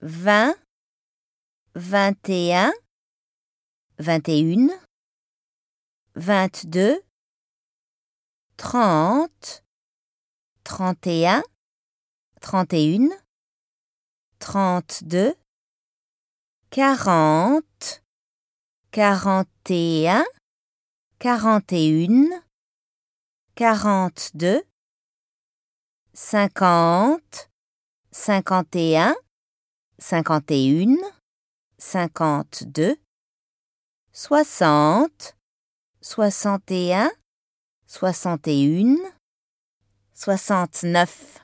vingt, vingt et un, vingt et une, vingt-deux, trente, trente et un, trente et une, trente-deux, quarante, quarante et un, quarante et une, quarante-deux, cinquante, cinquante et un, cinquante et une, cinquante-deux, soixante, soixante et un, soixante et une, soixante-neuf.